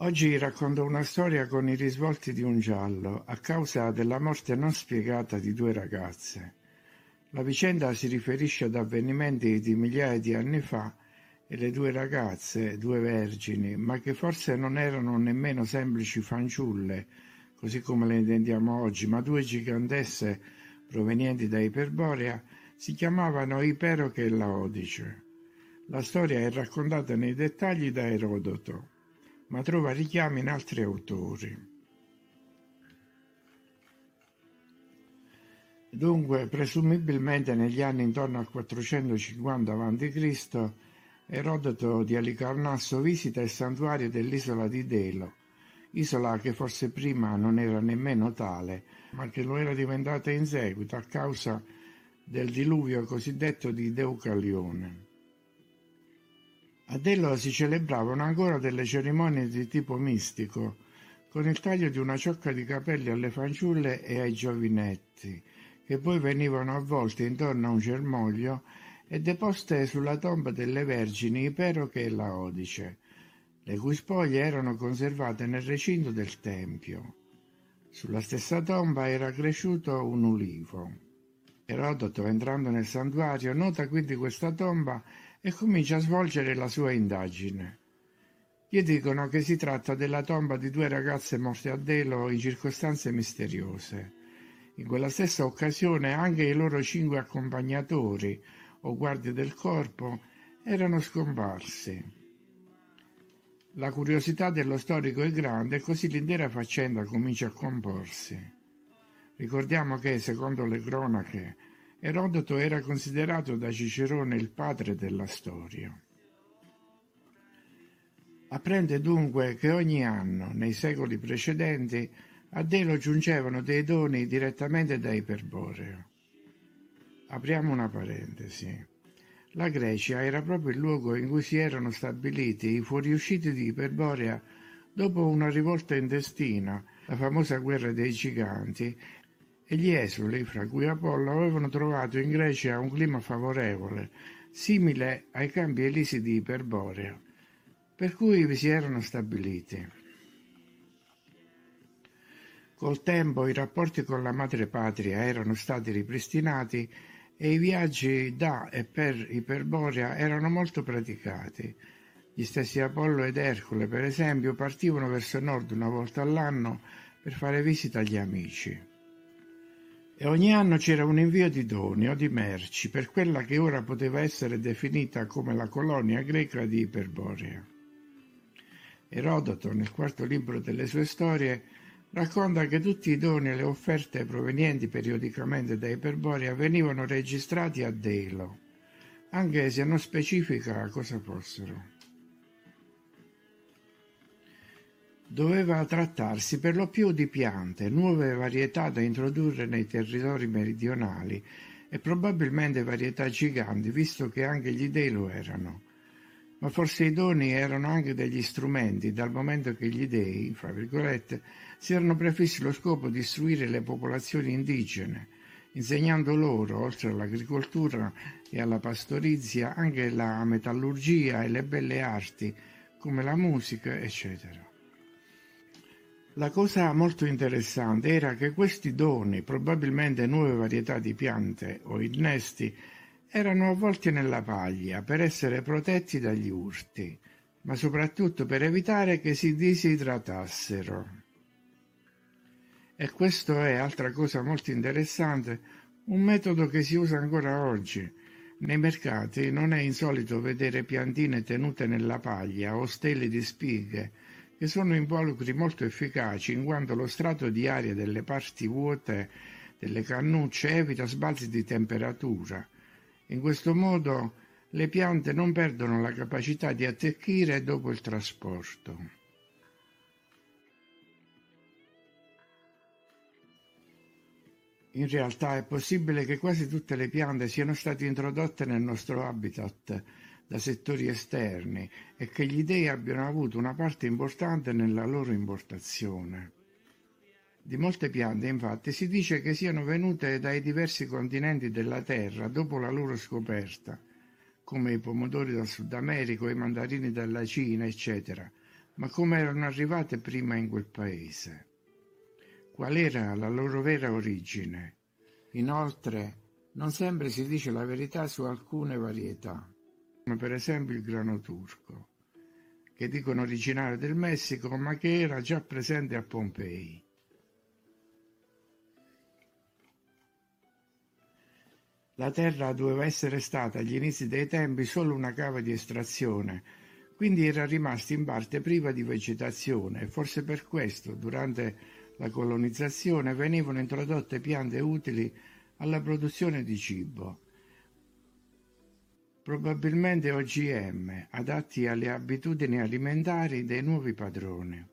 Oggi racconto una storia con i risvolti di un giallo, a causa della morte non spiegata di due ragazze. La vicenda si riferisce ad avvenimenti di migliaia di anni fa e le due ragazze, due vergini, ma che forse non erano nemmeno semplici fanciulle, così come le intendiamo oggi, ma due gigantesse provenienti da Iperborea, si chiamavano Iperoche e Laodice. La storia è raccontata nei dettagli da Erodoto ma trova richiami in altri autori. Dunque, presumibilmente negli anni intorno al 450 a.C., Erodoto di Alicarnasso visita il santuario dell'isola di Delo, isola che forse prima non era nemmeno tale, ma che lo era diventata in seguito a causa del diluvio cosiddetto di Deucalione. A Dello si celebravano ancora delle cerimonie di tipo mistico, con il taglio di una ciocca di capelli alle fanciulle e ai giovinetti, che poi venivano avvolte intorno a un germoglio e deposte sulla tomba delle vergini Iperoche e Laodice, le cui spoglie erano conservate nel recinto del tempio. Sulla stessa tomba era cresciuto un ulivo. Erodoto, entrando nel santuario, nota quindi questa tomba e comincia a svolgere la sua indagine. Gli dicono che si tratta della tomba di due ragazze morte a Delo in circostanze misteriose. In quella stessa occasione anche i loro cinque accompagnatori o guardie del corpo erano scomparsi. La curiosità dello storico è grande e così l'intera faccenda comincia a comporsi. Ricordiamo che, secondo le cronache, Erodoto era considerato da Cicerone il padre della storia. Apprende dunque che ogni anno, nei secoli precedenti, a Delo giungevano dei doni direttamente da Iperboreo. Apriamo una parentesi. La Grecia era proprio il luogo in cui si erano stabiliti i fuoriusciti di Iperborea dopo una rivolta intestina, la famosa guerra dei giganti, e gli esuli, fra cui Apollo, avevano trovato in Grecia un clima favorevole, simile ai campi elisi di Iperborea, per cui vi si erano stabiliti. Col tempo i rapporti con la madrepatria erano stati ripristinati e i viaggi da e per Iperborea erano molto praticati. Gli stessi Apollo ed Ercole, per esempio, partivano verso nord una volta all'anno per fare visita agli amici e ogni anno c'era un invio di doni o di merci per quella che ora poteva essere definita come la colonia greca di Iperborea. Erodoto, nel quarto libro delle sue storie, racconta che tutti i doni e le offerte provenienti periodicamente da Iperborea venivano registrati a Delo, anche se non specifica cosa fossero. Doveva trattarsi per lo più di piante, nuove varietà da introdurre nei territori meridionali e probabilmente varietà giganti, visto che anche gli dei lo erano. Ma forse i doni erano anche degli strumenti, dal momento che gli dei, fra virgolette, si erano prefissi lo scopo di istruire le popolazioni indigene, insegnando loro, oltre all'agricoltura e alla pastorizia, anche la metallurgia e le belle arti, come la musica, eccetera. La cosa molto interessante era che questi doni, probabilmente nuove varietà di piante o innesti, erano avvolti nella paglia per essere protetti dagli urti, ma soprattutto per evitare che si disidratassero. E questo è, altra cosa molto interessante, un metodo che si usa ancora oggi. Nei mercati non è insolito vedere piantine tenute nella paglia o stelle di spighe, che sono involucri molto efficaci in quanto lo strato di aria delle parti vuote delle cannucce evita sbalzi di temperatura. In questo modo le piante non perdono la capacità di attecchire dopo il trasporto. In realtà è possibile che quasi tutte le piante siano state introdotte nel nostro habitat da settori esterni e che gli dei abbiano avuto una parte importante nella loro importazione. Di molte piante, infatti, si dice che siano venute dai diversi continenti della Terra dopo la loro scoperta, come i pomodori dal Sud America, i mandarini dalla Cina, eccetera, ma come erano arrivate prima in quel paese. Qual era la loro vera origine? Inoltre, non sempre si dice la verità su alcune varietà, come per esempio il grano turco, che dicono originario del Messico, ma che era già presente a Pompei. La terra doveva essere stata agli inizi dei tempi solo una cava di estrazione, quindi era rimasta in parte priva di vegetazione e forse per questo, durante la colonizzazione, venivano introdotte piante utili alla produzione di cibo, probabilmente OGM, adatti alle abitudini alimentari dei nuovi padroni.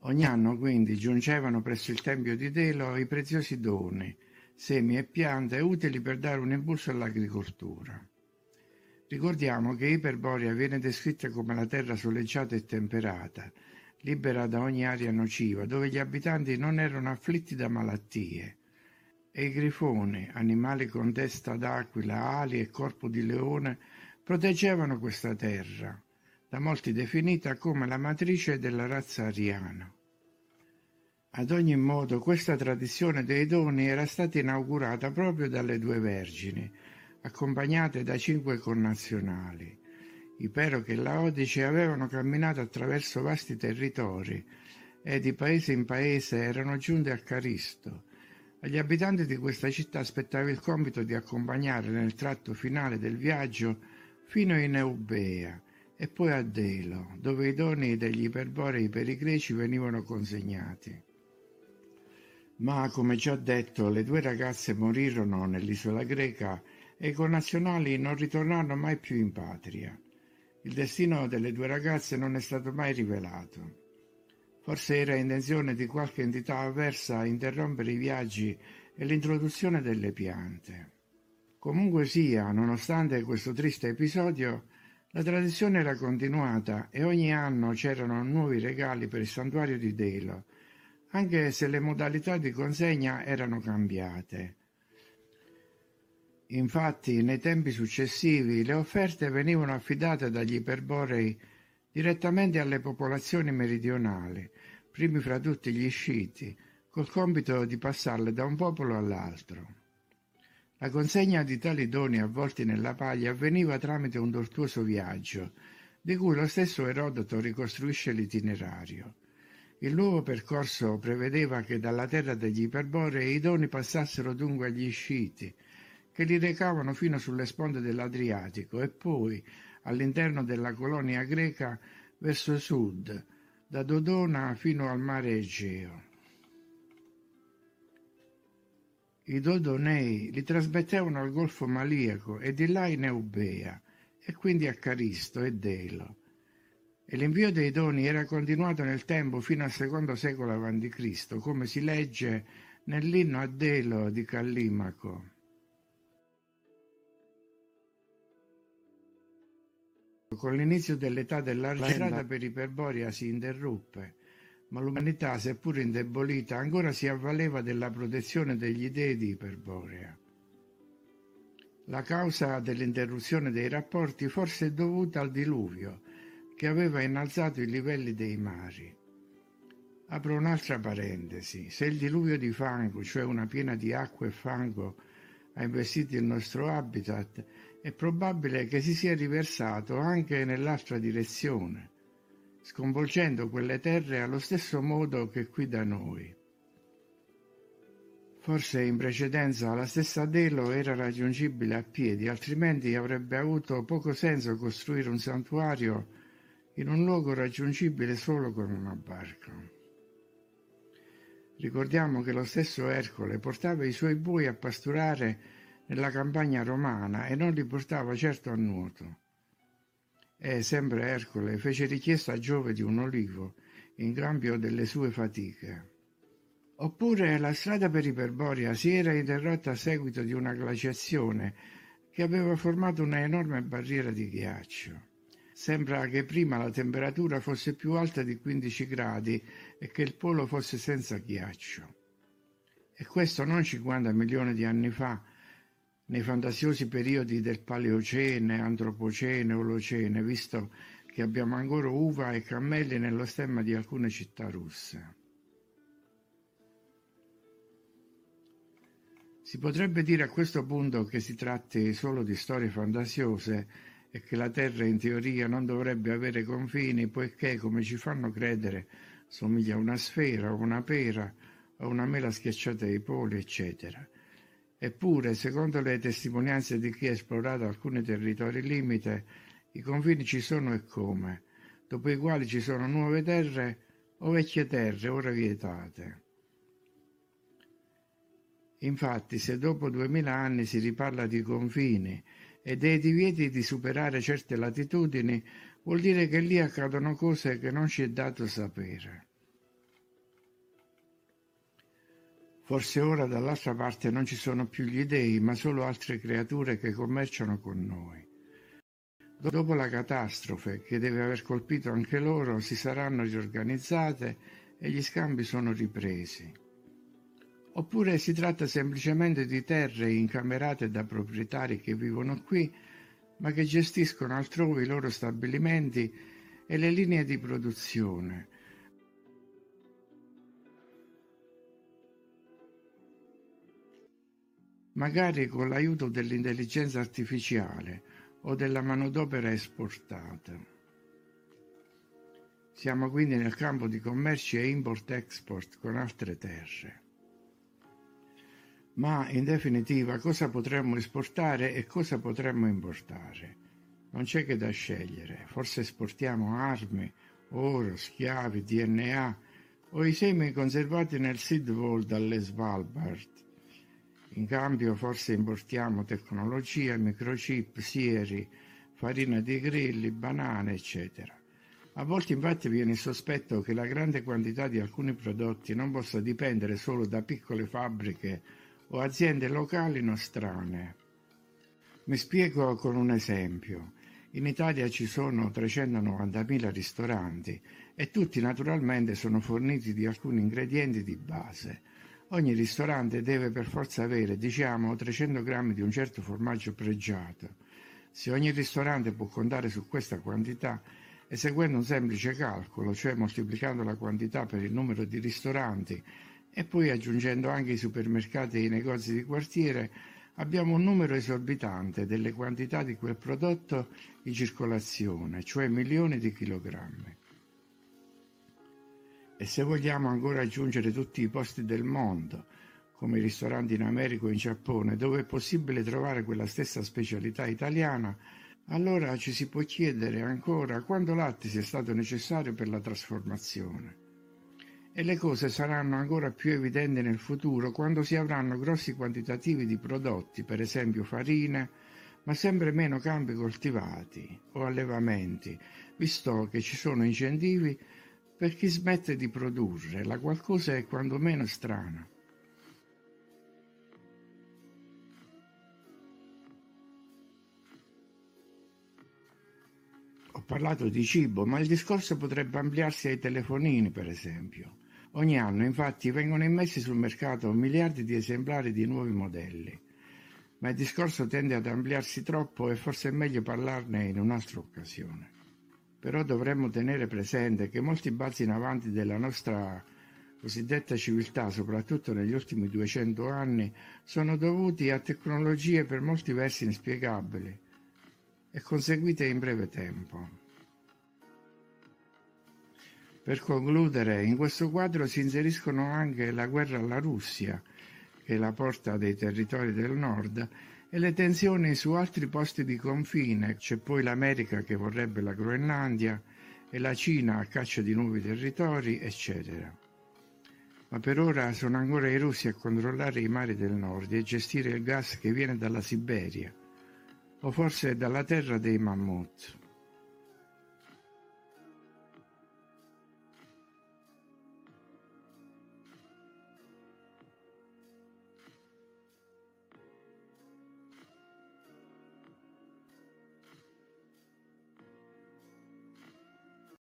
Ogni anno quindi giungevano presso il Tempio di Delo i preziosi doni, semi e piante utili per dare un impulso all'agricoltura. Ricordiamo che Iperborea viene descritta come la terra soleggiata e temperata, libera da ogni aria nociva, dove gli abitanti non erano afflitti da malattie. E i grifoni, animali con testa d'aquila, ali e corpo di leone, proteggevano questa terra, da molti definita come la matrice della razza ariana. Ad ogni modo questa tradizione dei doni era stata inaugurata proprio dalle due vergini, accompagnate da cinque connazionali. Iperoche e Laodice avevano camminato attraverso vasti territori e di paese in paese erano giunte a Caristo. Agli abitanti di questa città aspettava il compito di accompagnare nel tratto finale del viaggio fino in Eubea e poi a Delo, dove i doni degli iperborei per i greci venivano consegnati. Ma, come già detto, le due ragazze morirono nell'isola greca e i connazionali non ritornarono mai più in patria. Il destino delle due ragazze non è stato mai rivelato. Forse era intenzione di qualche entità avversa interrompere i viaggi e l'introduzione delle piante. Comunque sia, nonostante questo triste episodio, la tradizione era continuata e ogni anno c'erano nuovi regali per il santuario di Delo, anche se le modalità di consegna erano cambiate. Infatti, nei tempi successivi, le offerte venivano affidate dagli iperborei direttamente alle popolazioni meridionali, primi fra tutti gli sciiti, col compito di passarle da un popolo all'altro. La consegna di tali doni avvolti nella paglia avveniva tramite un tortuoso viaggio, di cui lo stesso Erodoto ricostruisce l'itinerario. Il nuovo percorso prevedeva che dalla terra degli Iperborei i doni passassero dunque agli Sciti, che li recavano fino sulle sponde dell'Adriatico e poi all'interno della colonia greca verso sud, da Dodona fino al mare Egeo. I Dodonei li trasmettevano al Golfo Maliaco e di là in Eubea, e quindi a Caristo e Delo e l'invio dei doni era continuato nel tempo fino al secondo secolo a.C., come si legge nell'inno a Delo di Callimaco. Con l'inizio dell'età dell'argento per Iperborea si interruppe, ma l'umanità, seppur indebolita, ancora si avvaleva della protezione degli dei di Iperborea. La causa dell'interruzione dei rapporti forse è dovuta al diluvio, che aveva innalzato i livelli dei mari. Apro un'altra parentesi. Se il diluvio di fango, cioè una piena di acqua e fango, ha investito il nostro habitat, è probabile che si sia riversato anche nell'altra direzione, sconvolgendo quelle terre allo stesso modo che qui da noi. Forse in precedenza la stessa Delo era raggiungibile a piedi, altrimenti avrebbe avuto poco senso costruire un santuario in un luogo raggiungibile solo con una barca. Ricordiamo che lo stesso Ercole portava i suoi bui a pasturare nella campagna romana e non li portava certo a nuoto. E sempre Ercole fece richiesta a Giove di un olivo in cambio delle sue fatiche. Oppure la strada per Iperborea si era interrotta a seguito di una glaciazione che aveva formato una enorme barriera di ghiaccio. Sembra che prima la temperatura fosse più alta di 15 gradi e che il polo fosse senza ghiaccio. E questo non 50 milioni di anni fa, nei fantasiosi periodi del Paleocene, Antropocene, Olocene, visto che abbiamo ancora uva e cammelli nello stemma di alcune città russe. Si potrebbe dire a questo punto che si tratti solo di storie fantasiose e che la Terra in teoria non dovrebbe avere confini poiché, come ci fanno credere, somiglia a una sfera o una pera o una mela schiacciata ai poli, eccetera. Eppure, secondo le testimonianze di chi ha esplorato alcuni territori limite, i confini ci sono e come, dopo i quali ci sono nuove terre o vecchie terre ora vietate. Infatti, se dopo duemila anni si riparla di confini e dei divieti di superare certe latitudini, vuol dire che lì accadono cose che non ci è dato sapere. Forse ora dall'altra parte non ci sono più gli dei, ma solo altre creature che commerciano con noi. Dopo la catastrofe che deve aver colpito anche loro, si saranno riorganizzate e gli scambi sono ripresi. Oppure si tratta semplicemente di terre incamerate da proprietari che vivono qui, ma che gestiscono altrove i loro stabilimenti e le linee di produzione. Magari con l'aiuto dell'intelligenza artificiale o della manodopera esportata. Siamo quindi nel campo di commercio e import-export con altre terre. Ma in definitiva cosa potremmo esportare e cosa potremmo importare? Non c'è che da scegliere. Forse esportiamo armi, oro, schiavi, DNA o i semi conservati nel seed vault dalle Svalbard. In cambio forse importiamo tecnologia, microchip, sieri, farina di grilli, banane, eccetera. A volte infatti viene il sospetto che la grande quantità di alcuni prodotti non possa dipendere solo da piccole fabbriche o aziende locali nostrane. Mi spiego con un esempio. In Italia ci sono 390.000 ristoranti e tutti naturalmente sono forniti di alcuni ingredienti di base. Ogni ristorante deve per forza avere, diciamo, 300 grammi di un certo formaggio pregiato. Se ogni ristorante può contare su questa quantità, eseguendo un semplice calcolo, cioè moltiplicando la quantità per il numero di ristoranti e poi aggiungendo anche i supermercati e i negozi di quartiere, abbiamo un numero esorbitante delle quantità di quel prodotto in circolazione, cioè milioni di chilogrammi. E se vogliamo ancora aggiungere tutti i posti del mondo, come i ristoranti in America o in Giappone, dove è possibile trovare quella stessa specialità italiana, allora ci si può chiedere ancora quanto latte sia stato necessario per la trasformazione e le cose saranno ancora più evidenti nel futuro quando si avranno grossi quantitativi di prodotti, per esempio farina, ma sempre meno campi coltivati o allevamenti, visto che ci sono incentivi per chi smette di produrre, la qualcosa è quanto meno strana. Ho parlato di cibo, ma il discorso potrebbe ampliarsi ai telefonini, per esempio. Ogni anno infatti vengono immessi sul mercato miliardi di esemplari di nuovi modelli, ma il discorso tende ad ampliarsi troppo e forse è meglio parlarne in un'altra occasione. Però dovremmo tenere presente che molti balzi in avanti della nostra cosiddetta civiltà, soprattutto negli ultimi 200 anni, sono dovuti a tecnologie per molti versi inspiegabili e conseguite in breve tempo. Per concludere, in questo quadro si inseriscono anche la guerra alla Russia, che è la porta dei territori del nord, e le tensioni su altri posti di confine. C'è poi l'America che vorrebbe la Groenlandia e la Cina a caccia di nuovi territori, eccetera. Ma per ora sono ancora i russi a controllare i mari del nord e gestire il gas che viene dalla Siberia, o forse dalla terra dei mammut.